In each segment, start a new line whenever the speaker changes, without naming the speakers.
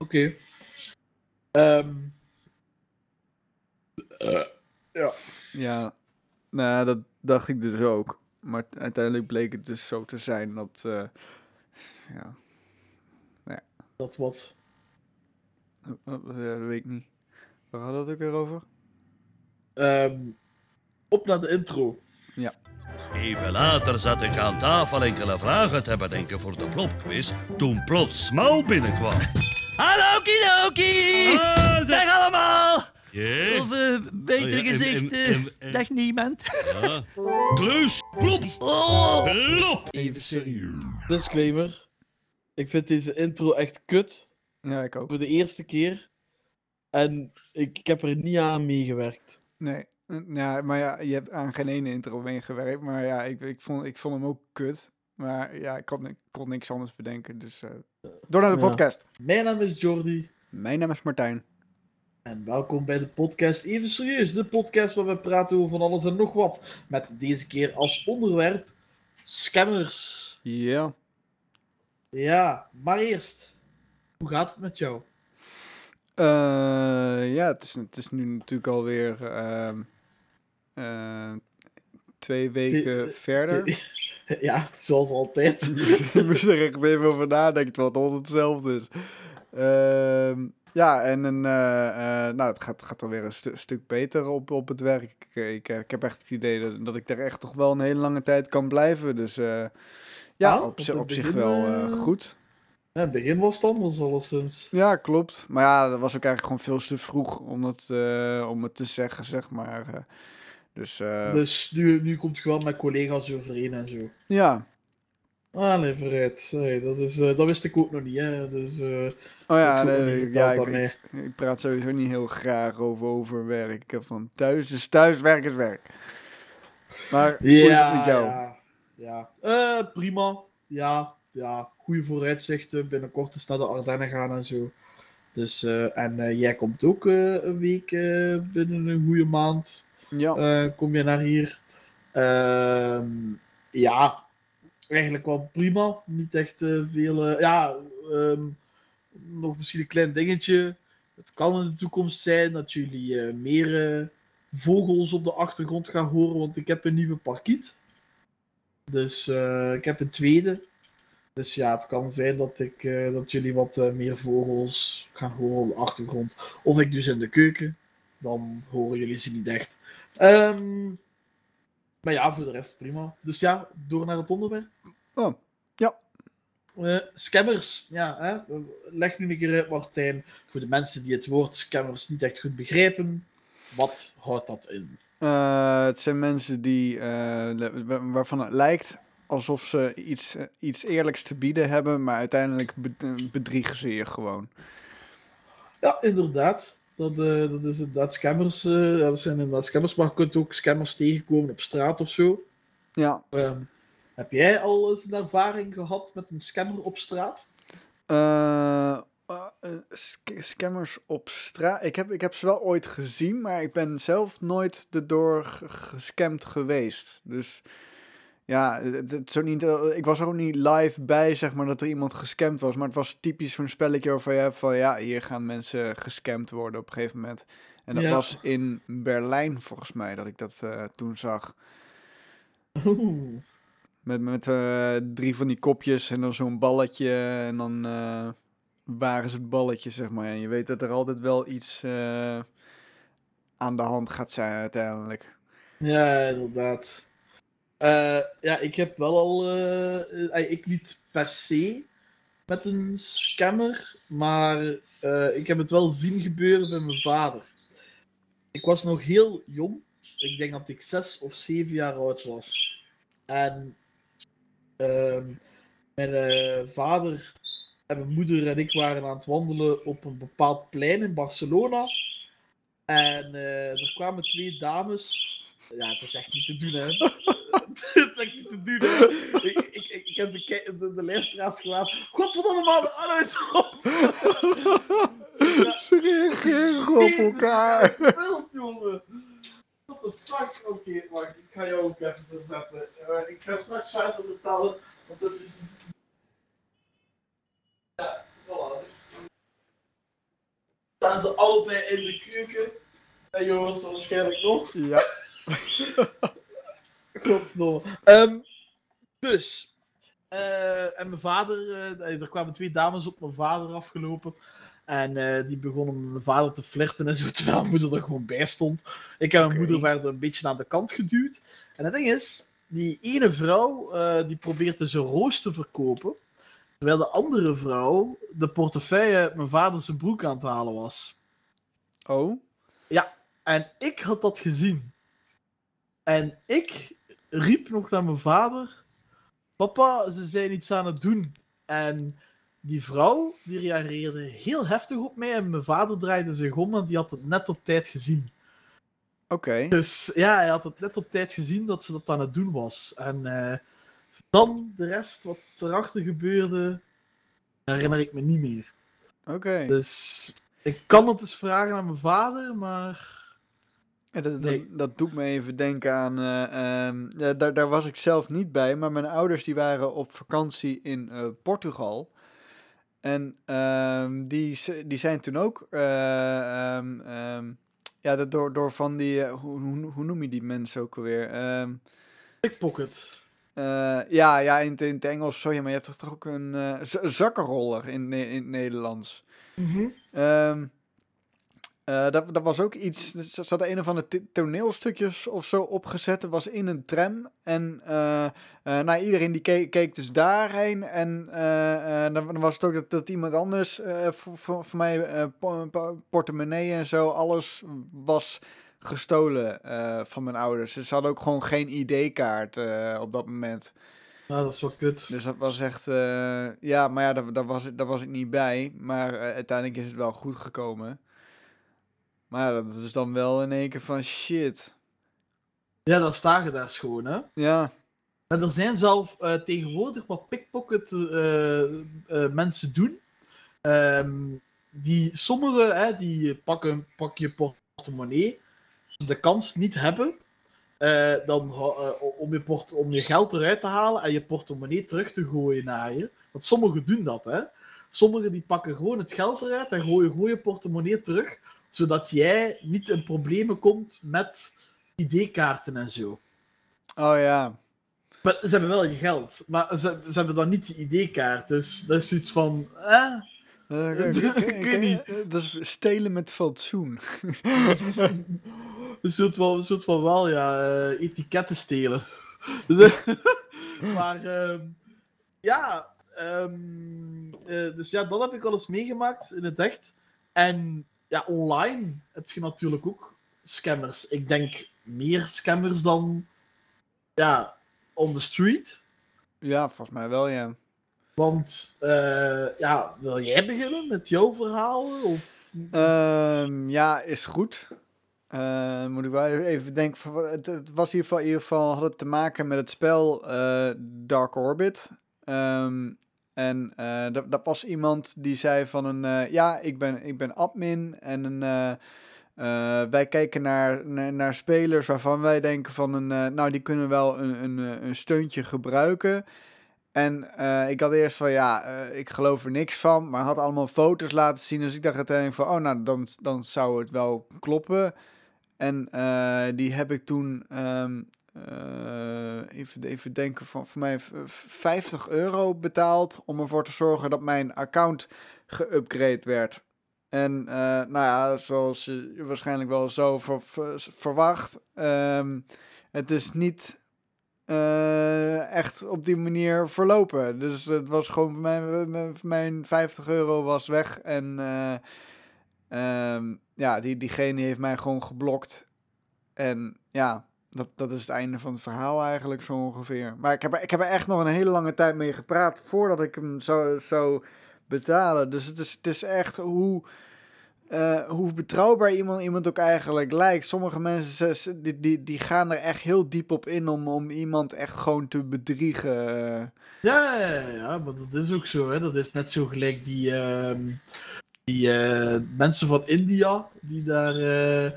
Oké. Ehm, eh, ja.
Ja, nou, dat dacht ik dus ook. Maar uiteindelijk bleek het dus zo te zijn dat, eh, ja,
Dat wat.
eh, eh, ja, dat weet ik niet. Waar hadden we het ook weer over?
Ehm, op naar de intro.
Even later zat ik aan tafel enkele vragen te bedenken voor de plopquiz toen plots Smal binnenkwam.
Hallo Kidoki!
Ah,
Dag allemaal!
Ja,
Of eh, beter
Oh ja, en-
gezegd,
en-
eh,
en- en-
dag niemand.
ja. Klus, plop,
Oh!
plop.
Even serieus. Disclaimer. Ik vind deze intro echt kut.
Ja, ik ook.
Voor de eerste keer. En ik, ik heb er niet aan meegewerkt.
Nee. Ja, maar ja, je hebt aan geen ene intro meegewerkt. Maar ja, ik, ik, vond, ik vond hem ook kut. Maar ja, ik kon, ik kon niks anders bedenken. Dus eh, door naar de
Ja.
podcast.
Mijn naam is Jordi.
Mijn naam is Martijn.
En welkom bij de podcast Even Serieus. De podcast waar we praten over van alles en nog wat. Met deze keer als onderwerp scammers.
Ja.
Ja, maar eerst. Hoe gaat het met jou?
Eh, ja, het is, het is nu natuurlijk alweer ehm eh, twee weken verder.
Ja, zoals altijd.
Ik moest er echt even over nadenken, wat altijd hetzelfde is. Ehm, ja, en een, eh, eh, nou, het gaat, gaat alweer een stu- stuk beter op, op het werk. Ik, ik, ik heb echt het idee dat, dat ik daar echt toch wel een hele lange tijd kan blijven. Dus ja,
Ah,
op, op zich wel goed.
Ja, het begin was het anders alleszins.
Ja, klopt. Maar ja, dat was ook eigenlijk gewoon veel te vroeg om, dat, om het te zeggen, zeg maar. Dus eh,
Dus nu, nu komt je wel met collega's overeen en zo.
ja.
Ah, nee, vooruit. Hey, dat, is, eh, dat wist ik ook nog niet, hè. Dus, eh,
Oh ja, nee, ja ik,
aan
ik, ik praat sowieso niet heel graag over, over werk. Ik heb van thuis is thuis, werk is werk. Maar hoe is het met jou?
ja, ja. Prima. Ja, ja. Goede vooruitzichten. Binnenkort is naar de Ardennen gaan en zo. Dus, en jij komt ook een week binnen een goede maand.
Ja,
eh, kom je naar hier. Ehm, ja, eigenlijk wel prima. Niet echt eh, veel. eh, ja, ehm, nog misschien een klein dingetje. Het kan in de toekomst zijn dat jullie meer vogels op de achtergrond gaan horen, want ik heb een nieuwe parkiet. Dus ik heb een tweede. Dus ja, het kan zijn dat, ik, dat jullie wat meer vogels gaan horen op de achtergrond. Of ik dus in de keuken. Dan horen jullie ze niet echt. Ehm, maar ja, voor de rest prima. Dus ja, door naar het onderwerp.
Oh, ja.
Eh, scammers, ja, hè? leg nu een keer uit, Martijn, voor de mensen die het woord scammers niet echt goed begrijpen. Wat houdt dat in?
Eh, het zijn mensen die, eh, waarvan het lijkt alsof ze iets, iets eerlijks te bieden hebben, maar uiteindelijk be- bedriegen ze je gewoon.
Ja, inderdaad. Dat, eh, dat is inderdaad scammers. eh, dat zijn inderdaad scammers, maar je kunt ook scammers tegenkomen op straat of zo.
Ja,
Ehm, heb jij al eens een ervaring gehad met een scammer op straat?
Eh, sc- scammers op straat. Ik heb, ik heb ze wel ooit gezien, maar ik ben zelf nooit erdoor gescamd geweest. Dus ja, het, ook niet, eh, ik was er ook niet live bij, zeg maar, dat er iemand gescamd was. Maar het was typisch zo'n spelletje waarvan je hebt van, ja, hier gaan mensen gescamd worden op een gegeven moment. En dat
Ja.
was in Berlijn, volgens mij, dat ik dat eh, toen zag.
Oeh.
Met, met eh, drie van die kopjes en dan zo'n balletje. En dan waren ze het balletje, zeg maar. En je weet dat er altijd wel iets aan de hand gaat zijn uiteindelijk.
Ja, inderdaad. Eh, ja, ik heb wel al. eh, eh, ik niet per se met een scammer, maar ik heb het wel zien gebeuren bij mijn vader. Ik was nog heel jong. Ik denk dat ik zes of zeven jaar oud was. En ehm, mijn vader en mijn moeder en ik waren aan het wandelen op een bepaald plein in Barcelona. En er kwamen twee dames. Ja, het is echt niet te doen, hè. het is echt niet te doen, hè. Ik, ik, ik, ik heb de, de, de luisteraars. Godverdomme, man, de Anno is op!
Ze reageren op elkaar.
Wild, jongen. What the fuck? Oké, wacht, ik ga jou ook even verzetten. Eh, ik ga straks verder betalen, want dat is... Ja, voilà. dus- staan ze allebei in de keuken. En jongens, waarschijnlijk nog.
Ja.
Godverdomme. Ehm dus. eh, en mijn vader, eh, er kwamen twee dames op mijn vader afgelopen. En eh, die begonnen met mijn vader te flirten en zo, terwijl mijn moeder er gewoon bij stond. Ik en mijn moeder werden een beetje aan de kant geduwd. En het ding is, die ene vrouw, die probeert dus een roos te verkopen. Terwijl de andere vrouw de portefeuille uit mijn vader zijn broek aan het halen was.
Oh.
En ik had dat gezien. En ik riep nog naar mijn vader: Papa, ze zijn iets aan het doen. En die vrouw die reageerde heel heftig op mij. En mijn vader draaide zich om, en die had het net op tijd gezien.
Oké.
Dus ja, hij had het net op tijd gezien dat ze dat aan het doen was. En eh, dan de rest wat erachter gebeurde, herinner ik me niet meer.
Oké.
Dus ik kan het eens vragen aan mijn vader, maar.
Dat, dat,
Nee.
dat doet me even denken aan. eh, ehm, ja, daar, daar was ik zelf niet bij, maar mijn ouders die waren op vakantie in eh, Portugal. En ehm, die, die zijn toen ook. eh, ehm, ja, dat door, door van die. hoe, hoe, hoe noem je die mensen ook alweer?
Pickpocket.
ja, ja in, het- in het Engels. Sorry, maar je hebt toch toch ook een zakkenroller in, in het Nederlands. Ehm, eh, dat, dat was ook iets. Ze hadden een of andere toneelstukjes of zo opgezet. Dat was in een tram. En eh, nou, iedereen die keek, keek dus daarheen. En dan, was het ook dat, dat iemand anders voor, voor, voor mij po- po- portemonnee en zo. Alles was gestolen van mijn ouders. Ze hadden ook gewoon geen ID-kaart op dat moment.
Nou, dat is wel kut.
Dus dat was echt, ja, maar ja, daar, daar, was, ik- daar was ik niet bij. Maar uiteindelijk is het wel goed gekomen. Maar ja, dat is dan wel in één keer van shit.
Ja, dan sta je daar schoon, hè.
Ja,
En er zijn zelf eh, tegenwoordig wat pickpocket eh, eh, mensen doen. Ehm, die sommigen, hè, die pakken, pakken je portemonnee. Als ze de kans niet hebben dan, om, je port om je geld eruit te halen en je portemonnee terug te gooien naar je. Want sommigen doen dat, hè. Sommigen die pakken gewoon het geld eruit en gooien gewoon je portemonnee terug. Zodat jij niet in problemen komt met ID-kaarten en zo.
oh ja.
Maar ze hebben wel je geld, maar ze, ze hebben dan niet die ID-kaart. Dus dat is zoiets van. Eh? Weet
ik-
niet.
eh, Dat is stelen met fatsoen.
Een soort van, een soort van wel, ja, eh, etiketten stelen. Maar ehm, ja, ehm, eh, dus ja, dat heb ik al eens meegemaakt in het echt. En ja, online heb je natuurlijk ook scammers. Ik denk meer scammers dan ja, on the street.
Ja, volgens mij wel, ja.
Want eh, ja, wil jij beginnen met jouw verhaal? Of...
Ehm, ja, is goed. Eh, moet ik wel even- denken. Het, het was in ieder geval, in ieder geval had het te maken met het spel eh, Dark Orbit. Ehm, en eh dat, dat was iemand die zei van een eh, ja, ik ben, ik ben admin en een, eh, wij kijken naar, naar, spelers waarvan wij denken van een nou die kunnen wel een, een, een steuntje gebruiken. En ik had eerst van ja, ik geloof er niks van, maar had allemaal foto's laten zien. Dus ik dacht uiteindelijk van oh, nou dan, dan zou het wel kloppen. En die heb ik toen, ehm, eh, even, even denken, van voor mij v- v- 50 euro betaald om ervoor te zorgen dat mijn account geüpgrade werd. En eh, nou ja, zoals je waarschijnlijk wel zo ver- ver- verwacht, ehm, het is niet eh, echt op die manier verlopen. Dus het was gewoon mijn, mijn 50 euro was weg en eh, ehm, ja, die, diegene heeft mij gewoon geblokt. En ja, dat, dat is het einde van het verhaal eigenlijk zo ongeveer. Maar ik heb, er, ik heb er echt nog een hele lange tijd mee gepraat voordat ik hem zou, zou betalen. Dus het is, het is echt hoe, eh, hoe betrouwbaar iemand, iemand ook eigenlijk lijkt. Sommige mensen die, die, die gaan er echt heel diep op in om, om iemand echt gewoon te bedriegen.
Ja, ja, maar dat is ook zo. Hè. Dat is net zo gelijk die, ehm, die eh, mensen van India die daar eh,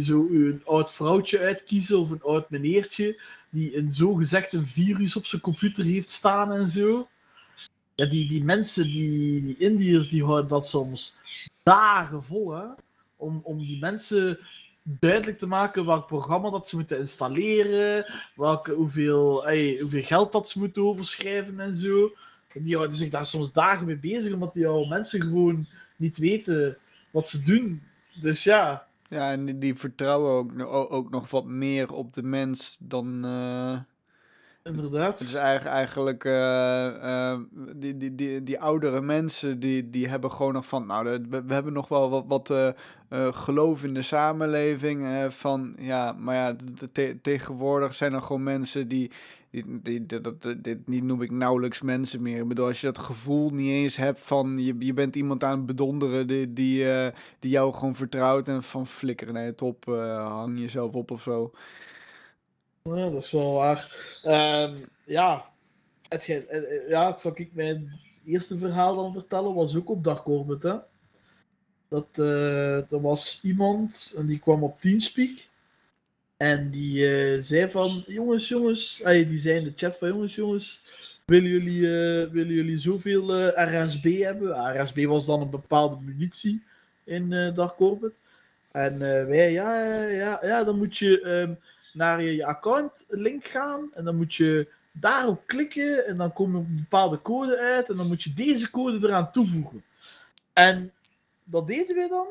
zo een oud vrouwtje uitkiezen of een oud meneertje die een zogezegd een virus op zijn computer heeft staan en zo. Ja, die, die mensen, die, die Indiërs, die houden dat soms dagen vol, hè, om, om die mensen duidelijk te maken welk programma dat ze moeten installeren, welke, hoeveel, hoeveel geld dat ze moeten overschrijven en zo. Die houden zich daar soms dagen mee bezig, omdat die oude mensen gewoon niet weten wat ze doen. Dus ja,
Ja, en die, die vertrouwen ook, ook nog wat meer op de mens dan. eh,
inderdaad.
is eigenlijk, eigenlijk eh, eh, die, die, die, die oudere mensen die, die hebben gewoon nog van. Nou, we, we hebben nog wel wat, wat eh, geloof in de samenleving. van ja, maar ja, te- tegenwoordig zijn er gewoon mensen die. Die, dit, dit niet noem ik nauwelijks mensen meer. Ik bedoel, als je dat gevoel niet eens hebt van je, je bent iemand aan het bedonderen die, die, eh, die jou gewoon vertrouwt en van flikkeren naar top, eh, hang jezelf op of zo.
Ja, dat is wel waar. Ehm, ja, het, eh, ja, zal ik mijn eerste verhaal dan vertellen, was ook op Dark Orbit, hè. Dat, eh, er was iemand en die kwam op Teamspeak. En die eh, zei van, jongens, jongens, ey, die zei in de chat van, jongens, jongens, willen jullie, eh, willen jullie zoveel eh, RSB hebben? RSB was dan een bepaalde munitie in eh Dark Orbit. En wij, ja, ja, ja, dan moet je ehm, naar je, je account link gaan en dan moet je daarop klikken en dan komt een bepaalde code uit en dan moet je deze code eraan toevoegen. En dat deden wij dan.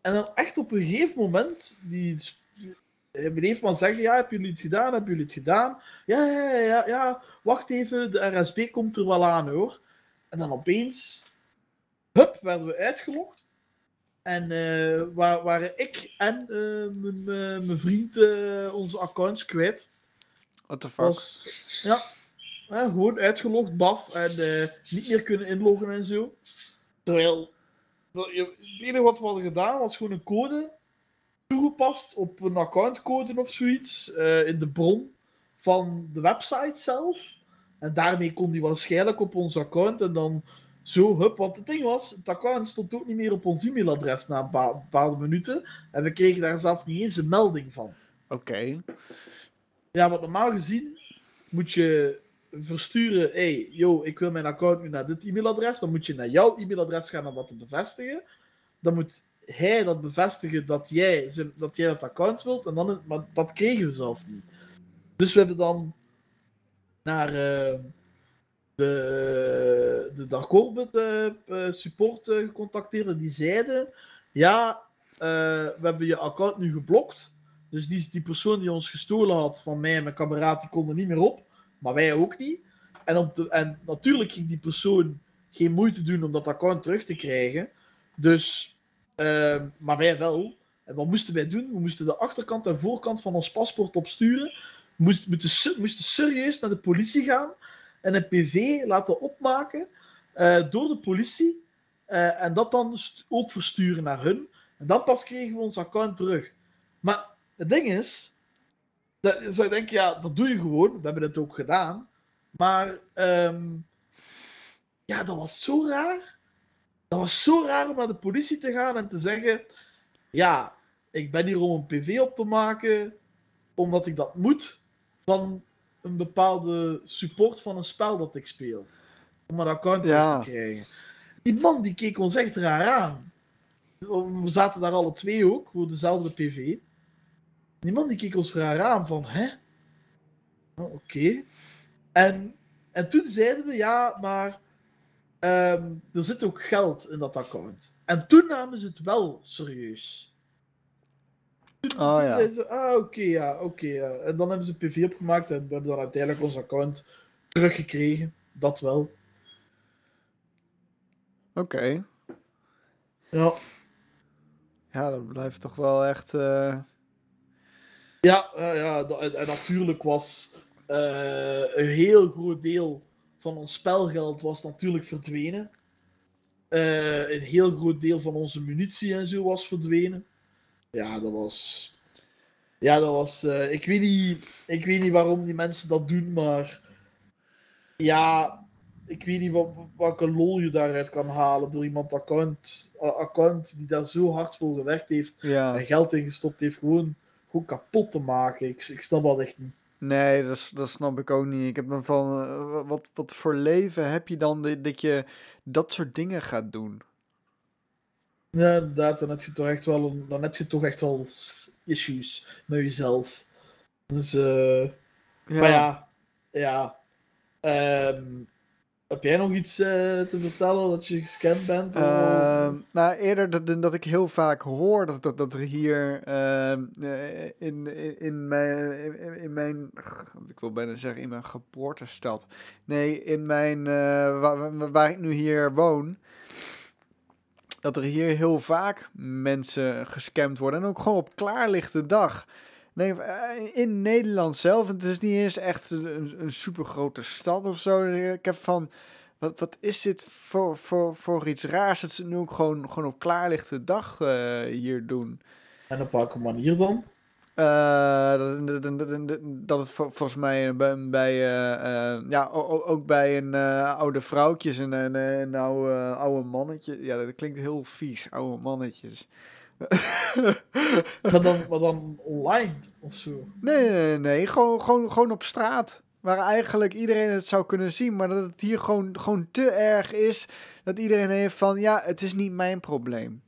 En dan echt op een gegeven moment, die, bleef maar zeggen, ja, hebben jullie het gedaan, hebben jullie het gedaan? Ja, ja, ja, ja, wacht even, de RSB komt er wel aan hoor. En dan opeens, hup, werden we uitgelogd. En eh, waar, waren ik en eh, mijn, eh, mijn vriend onze accounts kwijt.
What the fuck?
Was, ja, gewoon uitgelogd, baf, en niet meer kunnen inloggen en zo. Terwijl, het enige wat we hadden gedaan was gewoon een code toegepast op een accountcode of zoiets eh, in de bron van de website zelf. En daarmee kon die waarschijnlijk op ons account en dan zo, hup, want het ding was, het account stond ook niet meer op ons e-mailadres na een paar bepaalde minuten. En we kregen daar zelf niet eens een melding van.
Oké.
Ja, want normaal gezien moet je versturen: hey, yo, ik wil mijn account nu naar dit e-mailadres. Dan moet je naar jouw e-mailadres gaan om dat te bevestigen. Dan moet hij dat bevestigen dat jij, dat, jij dat account wilt. En dan maar dat kregen we zelf niet. Dus we hebben dan naar eh, de, de Dark Orbit eh, support gecontacteerd. En die zeiden: Ja, we hebben je account nu geblokt. Dus die, die persoon die ons gestolen had van mij en mijn kameraad, die kon er niet meer op. Maar wij ook niet. En, en natuurlijk ging die persoon geen moeite doen om dat account terug te krijgen. Dus, ehm, maar wij wel. En wat moesten wij doen? We moesten de achterkant en voorkant van ons paspoort opsturen. We moesten, moesten, se- moesten serieus naar de politie gaan en een PV laten opmaken eh, door de politie. eh, en dat dan ook versturen naar hun. En dan pas kregen we ons account terug. Maar het ding is, dat, je zou denken, ja, dat doe je gewoon. We hebben het ook gedaan. Maar ehm, ja, dat was zo raar. Dat was zo raar om naar de politie te gaan en te zeggen: Ja, ik ben hier om een PV op te maken, omdat ik dat moet van een bepaalde support van een spel dat ik speel. Om mijn account
Ja.
te krijgen. Die man die keek ons echt raar aan. We zaten daar alle twee ook, voor dezelfde PV. Die man die keek ons raar aan van, hè? Oh, Oké. En, en toen zeiden we, ja, maar ehm, er zit ook geld in dat account. En toen namen ze het wel serieus. Toen,
Oh,
toen
ja.
zeiden ze, ah, oké, ja, oké. ja. En dan hebben ze een PV opgemaakt en we hebben dan uiteindelijk ons account teruggekregen. Dat wel.
Oké.
Ja,
Ja, dat blijft toch wel echt. eh,
ja, ja, en, en natuurlijk was eh, een heel groot deel van ons spelgeld was natuurlijk verdwenen. Eh, een heel groot deel van onze munitie en zo was verdwenen. Ja, dat was. Ja, dat was. eh, ik, weet niet, ik weet niet waarom die mensen dat doen, maar. Ja, ik weet niet wat, welke lol je daaruit kan halen door iemand account, eh, account die daar zo hard voor gewerkt heeft
ja.
en geld ingestopt heeft, gewoon, gewoon kapot te maken. Ik, ik snap dat echt niet.
Nee, dat, snap ik ook niet. Ik heb dan van. eh, wat, wat voor leven heb je dan dat, dat je dat soort dingen gaat doen?
Ja, inderdaad, dan heb je toch echt wel, een, dan heb je toch echt wel issues met jezelf. Dus, eh maar ja, ja. Ehm, heb jij nog iets eh, te vertellen dat je gescand bent?
Ehm, nou, eerder dat, dat ik heel vaak hoor dat, dat, dat er hier ehm, eh, in, in, in, mijn, in mijn, ik wil bijna zeggen in mijn geboortestad. Nee, in mijn, eh, waar, waar ik nu hier woon, dat er hier heel vaak mensen gescamd worden. En ook gewoon op klaarlichte dag. Nee, eh, in Nederland zelf. Het is niet eens echt een, een super grote stad of zo. Ik heb van. Wat, wat is dit voor, voor, voor iets raars dat ze nu ook gewoon, gewoon op klaarlichte dag eh, hier doen?
En op welke manier dan?
Eh, dat, dat, dat- dat- het vol- volgens mij bij, bij ja, ook bij een oude vrouwtjes en een, een oude, oude mannetje. Ja, dat klinkt heel vies, oude mannetjes.
Maar dan, dan online of zo?
Nee, nee, nee. Gewoon, gewoon, gewoon op straat. Waar eigenlijk iedereen het zou kunnen zien. Maar dat het hier gewoon, gewoon te erg is. Dat iedereen heeft van, ja, het is niet mijn probleem.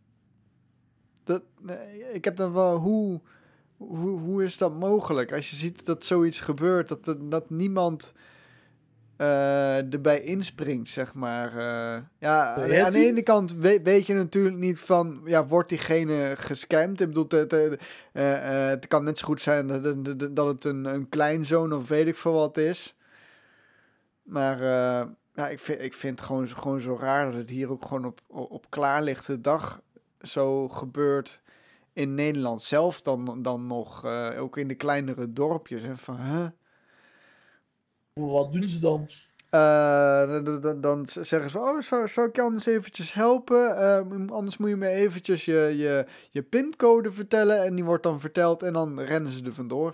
Dat, ik heb dan wel, hoe, hoe, hoe is dat mogelijk? Als je ziet dat zoiets gebeurt, dat, dat niemand eh, erbij inspringt, zeg maar. eh. ja, aan, de ene kant weet, weet je natuurlijk niet van, ja, wordt diegene gescamd? Ik bedoel, het, het, eh, het kan net zo goed zijn dat, het een, een kleinzoon of weet ik veel wat is. Maar ja, ik vind, ik vind het gewoon, zo- gewoon zo raar dat het hier ook gewoon op, op, klaarlichte dag zo gebeurt in Nederland zelf dan, dan nog, ook in de kleinere dorpjes. En van, huh?
Wat doen ze dan?
Eh, dan- dan- dan, zeggen ze, oh, zou, zou ik je anders eventjes helpen? Eh, m- anders moet je me eventjes je, je, je pincode vertellen. En die wordt dan verteld en dan rennen ze er vandoor.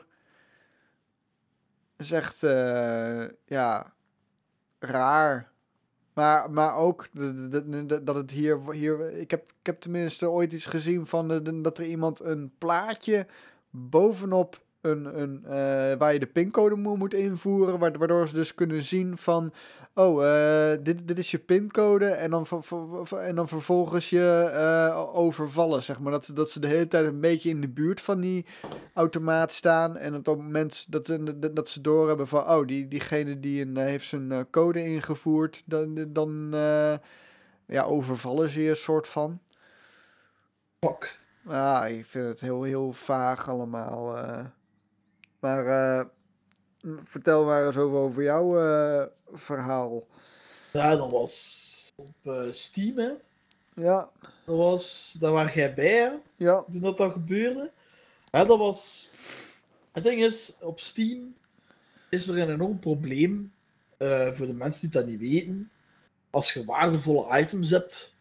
Dat is echt, eh, ja, raar. Maar, maar ook dat- het hier, hier ik, heb, ik heb tenminste ooit iets gezien van dat er iemand een plaatje bovenop een, een, eh, waar je de pincode mo- moet invoeren, wa- waardoor ze dus kunnen zien van, oh, eh, dit, dit is je pincode en dan, ver- ver- ver- en dan vervolgens je eh, overvallen, zeg maar. Dat, ze- dat ze de hele tijd een beetje in de buurt van die automaat staan en op het moment dat, ze- dat, ze doorhebben van, oh, die, diegene die een, heeft zijn code ingevoerd, dan, dan ja, overvallen ze je een soort van.
Fuck.
Ja, ik vind het heel, heel vaag allemaal. Maar eh, vertel maar eens over, over jouw eh, verhaal.
Ja, dat was op eh, Steam, hè.
Ja,
Dat was, daar waar jij bij, hè,
ja,
toen dat, dat gebeurde. Ja, dat was... Het ding is, op Steam is er een enorm probleem, voor de mensen die dat niet weten. Als je waardevolle items hebt,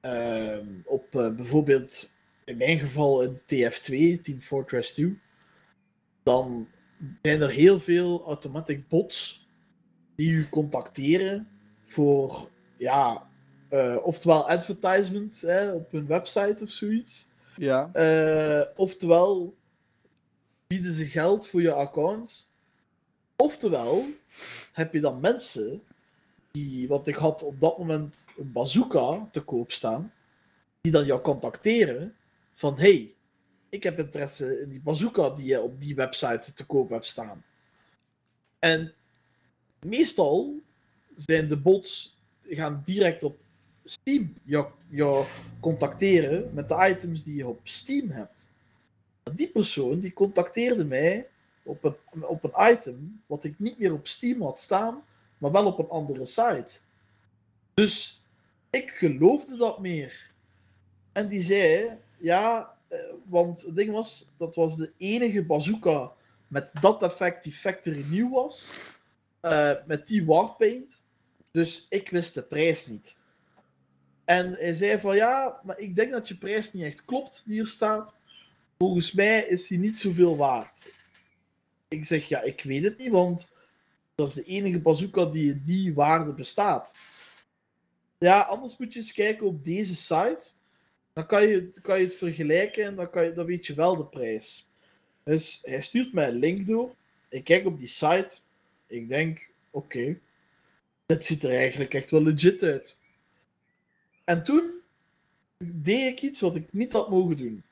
ehm, op bijvoorbeeld, in mijn geval een TF2, Team Fortress 2, dan zijn er heel veel automatic bots die u contacteren voor, ja, eh, oftewel advertisement hè, op hun website of zoiets.
ja,
Eh, oftewel bieden ze geld voor je account. Oftewel heb je dan mensen die, want ik had op dat moment een bazooka te koop staan, die dan jou contacteren van hey, ik heb interesse in die bazooka die je op die website te koop hebt staan. En meestal zijn de bots gaan direct op Steam jou, jou contacteren met de items die je op Steam hebt. Die persoon die contacteerde mij op een, op een item wat ik niet meer op Steam had staan, maar wel op een andere site. Dus ik geloofde dat meer. En die zei, ja, want het ding was, dat was de enige bazooka met dat effect die factory nieuw was, eh, met die warpaint. Dus ik wist de prijs niet. En hij zei van ja, maar ik denk dat je prijs niet echt klopt die hier staat. Volgens mij is die niet zoveel waard. Ik zeg ja, ik weet het niet, want dat is de enige bazooka die die waarde bestaat. Ja, anders moet je eens kijken op deze site. Dan kan je, kan je het vergelijken en dan, kan je, dan weet je wel de prijs. Dus hij stuurt mij een link door. Ik kijk op die site. Ik denk, oké, dit ziet er eigenlijk echt wel legit uit. En toen deed ik iets wat ik niet had mogen doen.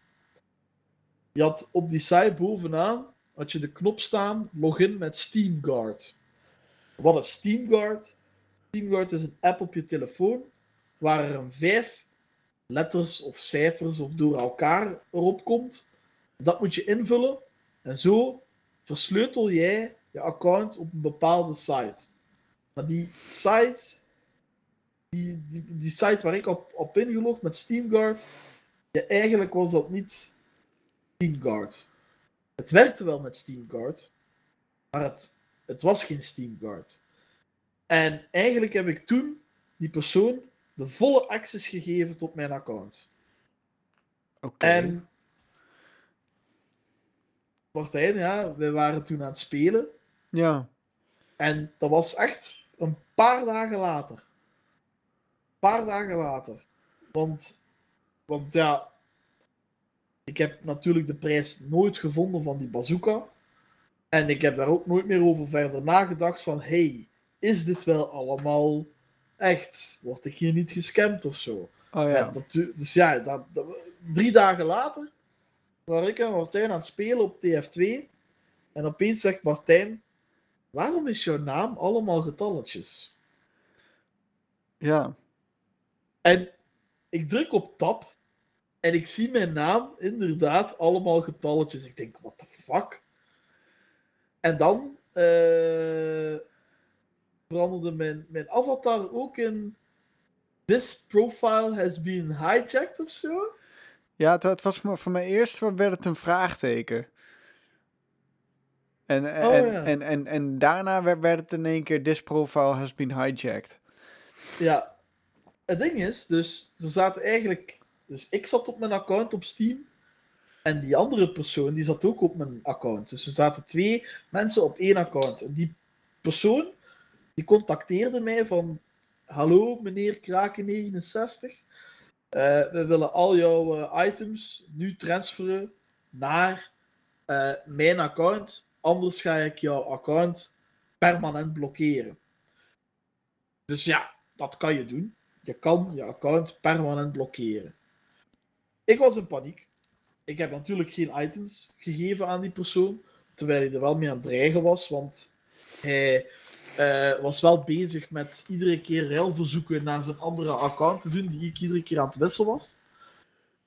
Je had op die site bovenaan had je de knop staan login met SteamGuard. Wat is SteamGuard? SteamGuard is een app op je telefoon waar er een vijf letters of cijfers of door elkaar erop komt. Dat moet je invullen en zo versleutel jij je account op een bepaalde site. Maar die site, die, die, die site waar ik op, op ingelogd met SteamGuard, ja, eigenlijk was dat niet SteamGuard. Het werkte wel met SteamGuard, maar het, het was geen SteamGuard. En eigenlijk heb ik toen die persoon de volle access gegeven tot mijn account.
Oké.
En Martijn, ja, we waren toen aan het spelen.
Ja.
En dat was echt een paar dagen later. Een paar dagen later. Want, want ja, ik heb natuurlijk de prijs nooit gevonden van die bazooka. En ik heb daar ook nooit meer over verder nagedacht van, hey, is dit wel allemaal echt? Word ik hier niet gescamd of zo?
Oh
Ja, dat, dus ja, dat, dat- drie dagen later waren ik en Martijn aan het spelen op TF2. En opeens zegt Martijn: Waarom is jouw naam allemaal getalletjes?
Ja.
En ik druk op tab en ik zie mijn naam inderdaad allemaal getalletjes. Ik denk: What the fuck? En dan eh, veranderde mijn, mijn avatar ook in. This profile has been hijacked of zo.
Ja, het, het was voor, voor mij eerst werd het een vraagteken. En, en,
Oh,
en,
ja.
en, en, en daarna werd, werd het in één keer This profile has been hijacked.
Ja, het ding is, dus er zaten eigenlijk. Dus ik zat op mijn account op Steam. En die andere persoon die zat ook op mijn account. Dus er zaten twee mensen op één account. En die persoon die contacteerde mij van. Hallo, meneer Kraken69. Eh, we willen al jouw eh, items nu transferen naar eh, mijn account. Anders ga ik jouw account permanent blokkeren. Dus ja, dat kan je doen. Je kan je account permanent blokkeren. Ik was in paniek. Ik heb natuurlijk geen items gegeven aan die persoon, terwijl hij er wel mee aan het dreigen was, want hij eh, was wel bezig met iedere keer ruilverzoeken naar zijn andere account te doen, die ik iedere keer aan het wisselen was.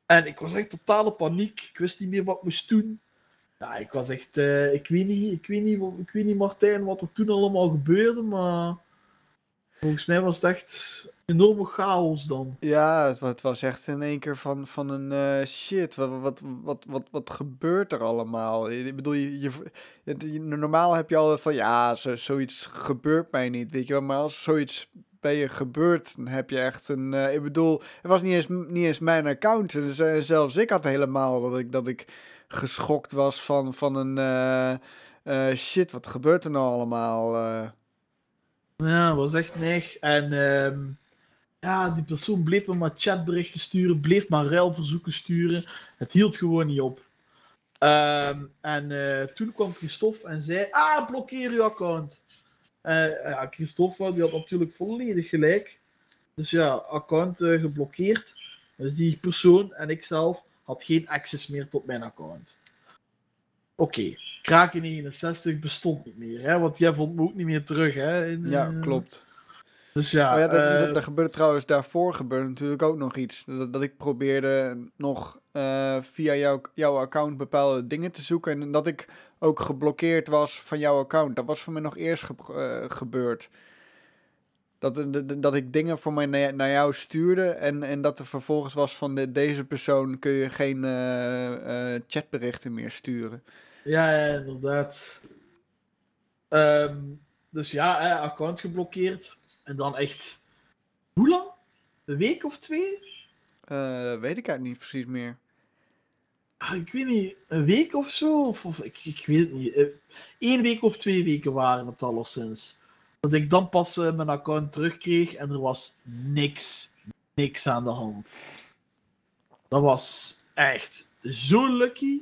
En ik was echt totale paniek. Ik wist niet meer wat ik moest doen. Ja, ik was echt... eh, ik, weet niet, ik, weet niet, ik weet niet, Martijn, wat er toen allemaal gebeurde, maar... Volgens mij was het echt enorme chaos dan.
Ja, het, wa- het was echt in één keer van, van een eh, shit. Wat, wat, wat, wat, wat gebeurt er allemaal? Ik bedoel, je, je, normaal heb je al van ja, zo, zoiets gebeurt mij niet, weet je wel. Maar als zoiets bij je gebeurt, dan heb je echt een. eh, ik bedoel, het was niet eens, niet eens mijn account. Dus, eh, zelfs ik had helemaal dat ik, dat ik geschokt was van, van een. shit, wat gebeurt er nou allemaal?
Ja, was echt neig. En ehm, ja, die persoon bleef me maar chatberichten sturen, bleef maar ruilverzoeken sturen. Het hield gewoon niet op. Ehm, en eh, toen kwam Christophe en zei: Ah, blokkeer uw account. Eh, ja, Christophe die had natuurlijk volledig gelijk. Dus ja, account eh, geblokkeerd. Dus die persoon en ik zelf had geen access meer tot mijn account. Oké, Kraken 69 bestond niet meer, hè, want jij vond me ook niet meer terug. Hè, in,
Ja,
eh,
klopt.
Dus ja,
Oh ja, dat,
eh,
dat, dat gebeurde trouwens daarvoor gebeurde natuurlijk ook nog iets. Dat, dat ik probeerde nog eh, via jouw, jouw account bepaalde dingen te zoeken. En dat ik ook geblokkeerd was van jouw account. Dat was voor mij nog eerst ge- gebeurd. Dat, dat, dat ik dingen voor mij naar, naar jou stuurde. En, en dat er vervolgens was van de, deze persoon kun je geen chatberichten meer sturen.
Ja, ja, inderdaad. Ehm, dus ja, hè, account geblokkeerd. En dan echt. Hoe lang? Een week of twee?
Eh, dat weet ik eigenlijk niet precies meer.
Ah, ik weet niet, een week of zo? Of, of ik, ik weet het niet. Eén week of twee weken waren het alleszins. Dat ik dan pas eh, mijn account terugkreeg en er was niks, niks aan de hand. Dat was echt zo lucky.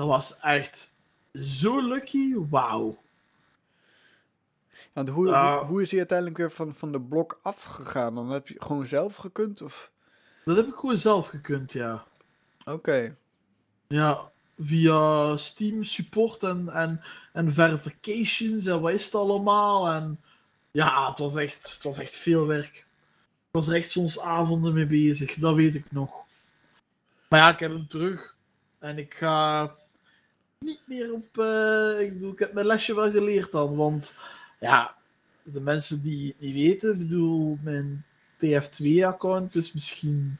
Dat was echt zo lucky. Wauw.
Want hoe,
Ah.
hoe, hoe is hij uiteindelijk weer van, van de blok afgegaan? Dan heb je gewoon zelf gekund? Of?
Dat heb ik gewoon zelf gekund, ja.
Oké.
Ja, via Steam support en, en, en verifications en wat is het allemaal. En ja, het was echt, het was echt veel werk. Ik was er echt soms avonden mee bezig, dat weet ik nog. Maar ja, ik heb hem terug. En ik ga niet meer op. eh, ik bedoel, ik heb mijn lesje wel geleerd dan. Want ja, de mensen die het niet weten, ik bedoel, mijn TF2-account is misschien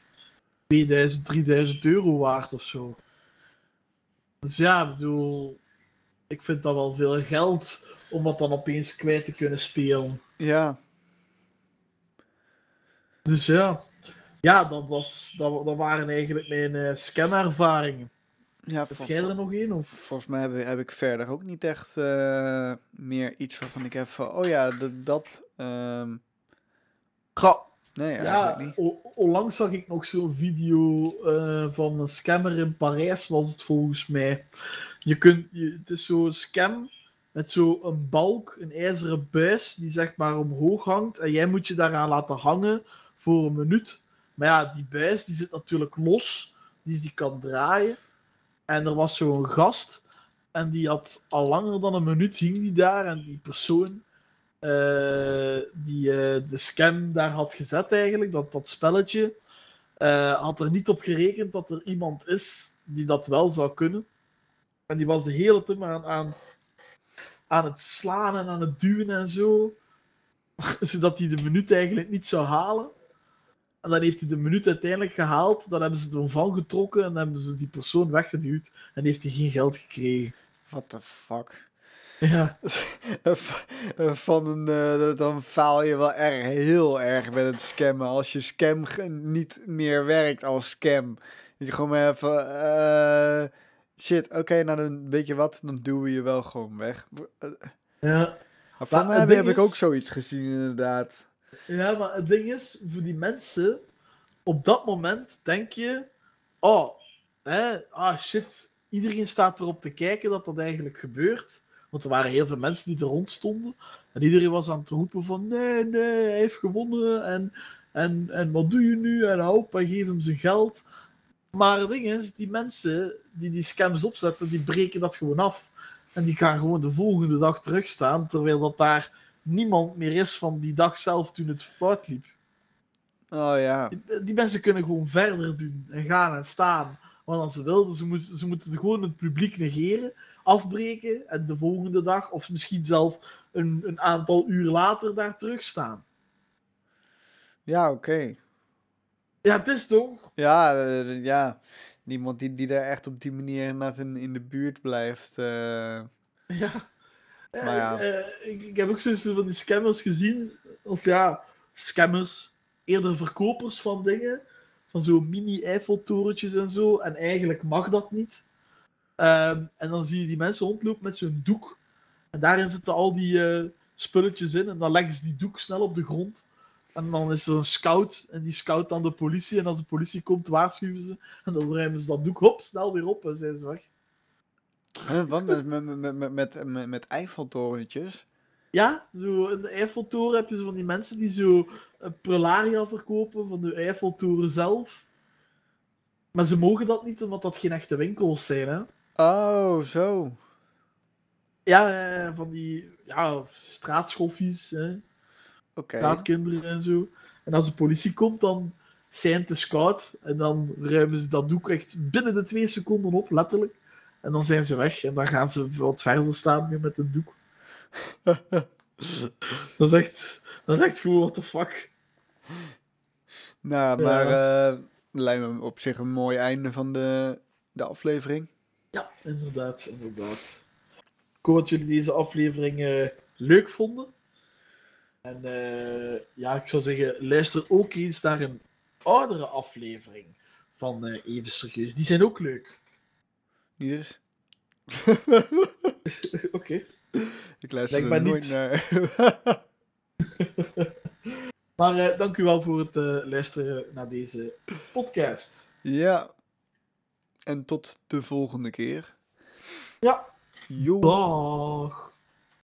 2000, 3000 euro waard of zo. Dus ja, ik bedoel, ik vind dat wel veel geld om dat dan opeens kwijt te kunnen spelen.
Ja.
Dus ja, ja dat, was, dat, dat waren eigenlijk mijn eh scamervaringen.
Ja
Heb jij er nog één? Of?
volgens mij heb, heb ik verder ook niet echt eh, meer iets waarvan ik heb van... Oh ja, dat... dat ehm,
Ga,
nee,
ja,
niet.
onlangs zag ik nog zo'n video eh, van een scammer in Parijs, was het volgens mij. Je kunt, je, het is zo'n scam met zo'n balk, een ijzeren buis, die zeg maar omhoog hangt. En jij moet je daaraan laten hangen voor een minuut. Maar ja, die buis die zit natuurlijk los, dus die kan draaien. En er was zo'n gast, en die had al langer dan een minuut hing die daar. En die persoon eh, die eh, de scam daar had gezet eigenlijk, dat, dat spelletje, eh, had er niet op gerekend dat er iemand is die dat wel zou kunnen. En die was de hele tijd aan, aan, aan het slaan en aan het duwen en zo. Zodat hij de minuut eigenlijk niet zou halen. En dan heeft hij de minuut uiteindelijk gehaald. Dan hebben ze er van getrokken en dan hebben ze die persoon weggeduwd. En heeft hij geen geld gekregen.
What the fuck?
Ja,
Van een, eh, dan faal je wel erg, heel erg met het scammen. Als je scam niet meer werkt als scam. Dat je gewoon maar even... eh, shit, oké, nou dan weet je wat, dan doen we je wel gewoon weg.
Ja.
Van heb, heb ik ook zoiets gezien, inderdaad.
Ja, maar het ding is, voor die mensen, op dat moment denk je, oh, hè, ah shit, iedereen staat erop te kijken dat dat eigenlijk gebeurt. Want er waren heel veel mensen die er rond stonden. En iedereen was aan het roepen van, nee, nee, hij heeft gewonnen. En, en, en wat doe je nu? En hoop, en geef hem zijn geld. Maar het ding is, die mensen die die scams opzetten, die breken dat gewoon af. En die gaan gewoon de volgende dag terugstaan, terwijl dat daar niemand meer is van die dag zelf toen het fout liep.
Oh ja.
Die, die mensen kunnen gewoon verder doen en gaan en staan wat als ze wilden. Ze, moesten, ze moeten gewoon het publiek negeren, afbreken en de volgende dag, of misschien zelf een, een aantal uur later, daar terugstaan.
Ja, oké.
Ja, het is toch?
Ja, eh, ja. Niemand die, die daar echt op die manier in, in de buurt blijft. eh.
Ja.
Maar ja.
eh, ik, ik heb ook zoiets van die scammers gezien. Of ja, scammers. Eerder verkopers van dingen. Van zo'n mini-Eiffeltorentjes en zo. En eigenlijk mag dat niet. Ehm, en dan zie je die mensen rondlopen met zo'n doek. En daarin zitten al die eh, spulletjes in. En dan leggen ze die doek snel op de grond. En dan is er een scout. En die scout dan de politie. En als de politie komt, waarschuwen ze. En dan ruimen ze dat doek hop, snel weer op. En zijn ze weg.
Huh, wat? Met, met, met, met, met, met, Eiffeltorentjes?
Ja, zo in de Eiffeltoren heb je zo van die mensen die zo eh, prularia verkopen van de Eiffeltoren zelf. Maar ze mogen dat niet, omdat dat geen echte winkels zijn, hè.
Oh, zo.
Ja, van die ja, straatschoffies, hè. Straatkinderen en zo. En als de politie komt, dan zijn de scout. En dan ruimen ze dat doek echt binnen de twee seconden op, letterlijk. En dan zijn ze weg. En dan gaan ze wat verder staan weer met een doek. Dat is echt, dat is echt gewoon, what the fuck.
Nou,
Ja.
maar eh lijkt me op zich een mooi einde van de, de aflevering.
Ja, inderdaad, inderdaad. Ik hoop dat jullie deze aflevering eh, leuk vonden. En eh, ja, ik zou zeggen, luister ook eens naar een oudere aflevering van Even Serieus. Die zijn ook leuk.
Niet eens?
Oké.
Ik luister er nooit
niet.
naar.
Maar eh, dank u wel voor het eh, luisteren naar deze podcast.
ja. En tot de volgende keer.
Ja.
Jo.
Dag.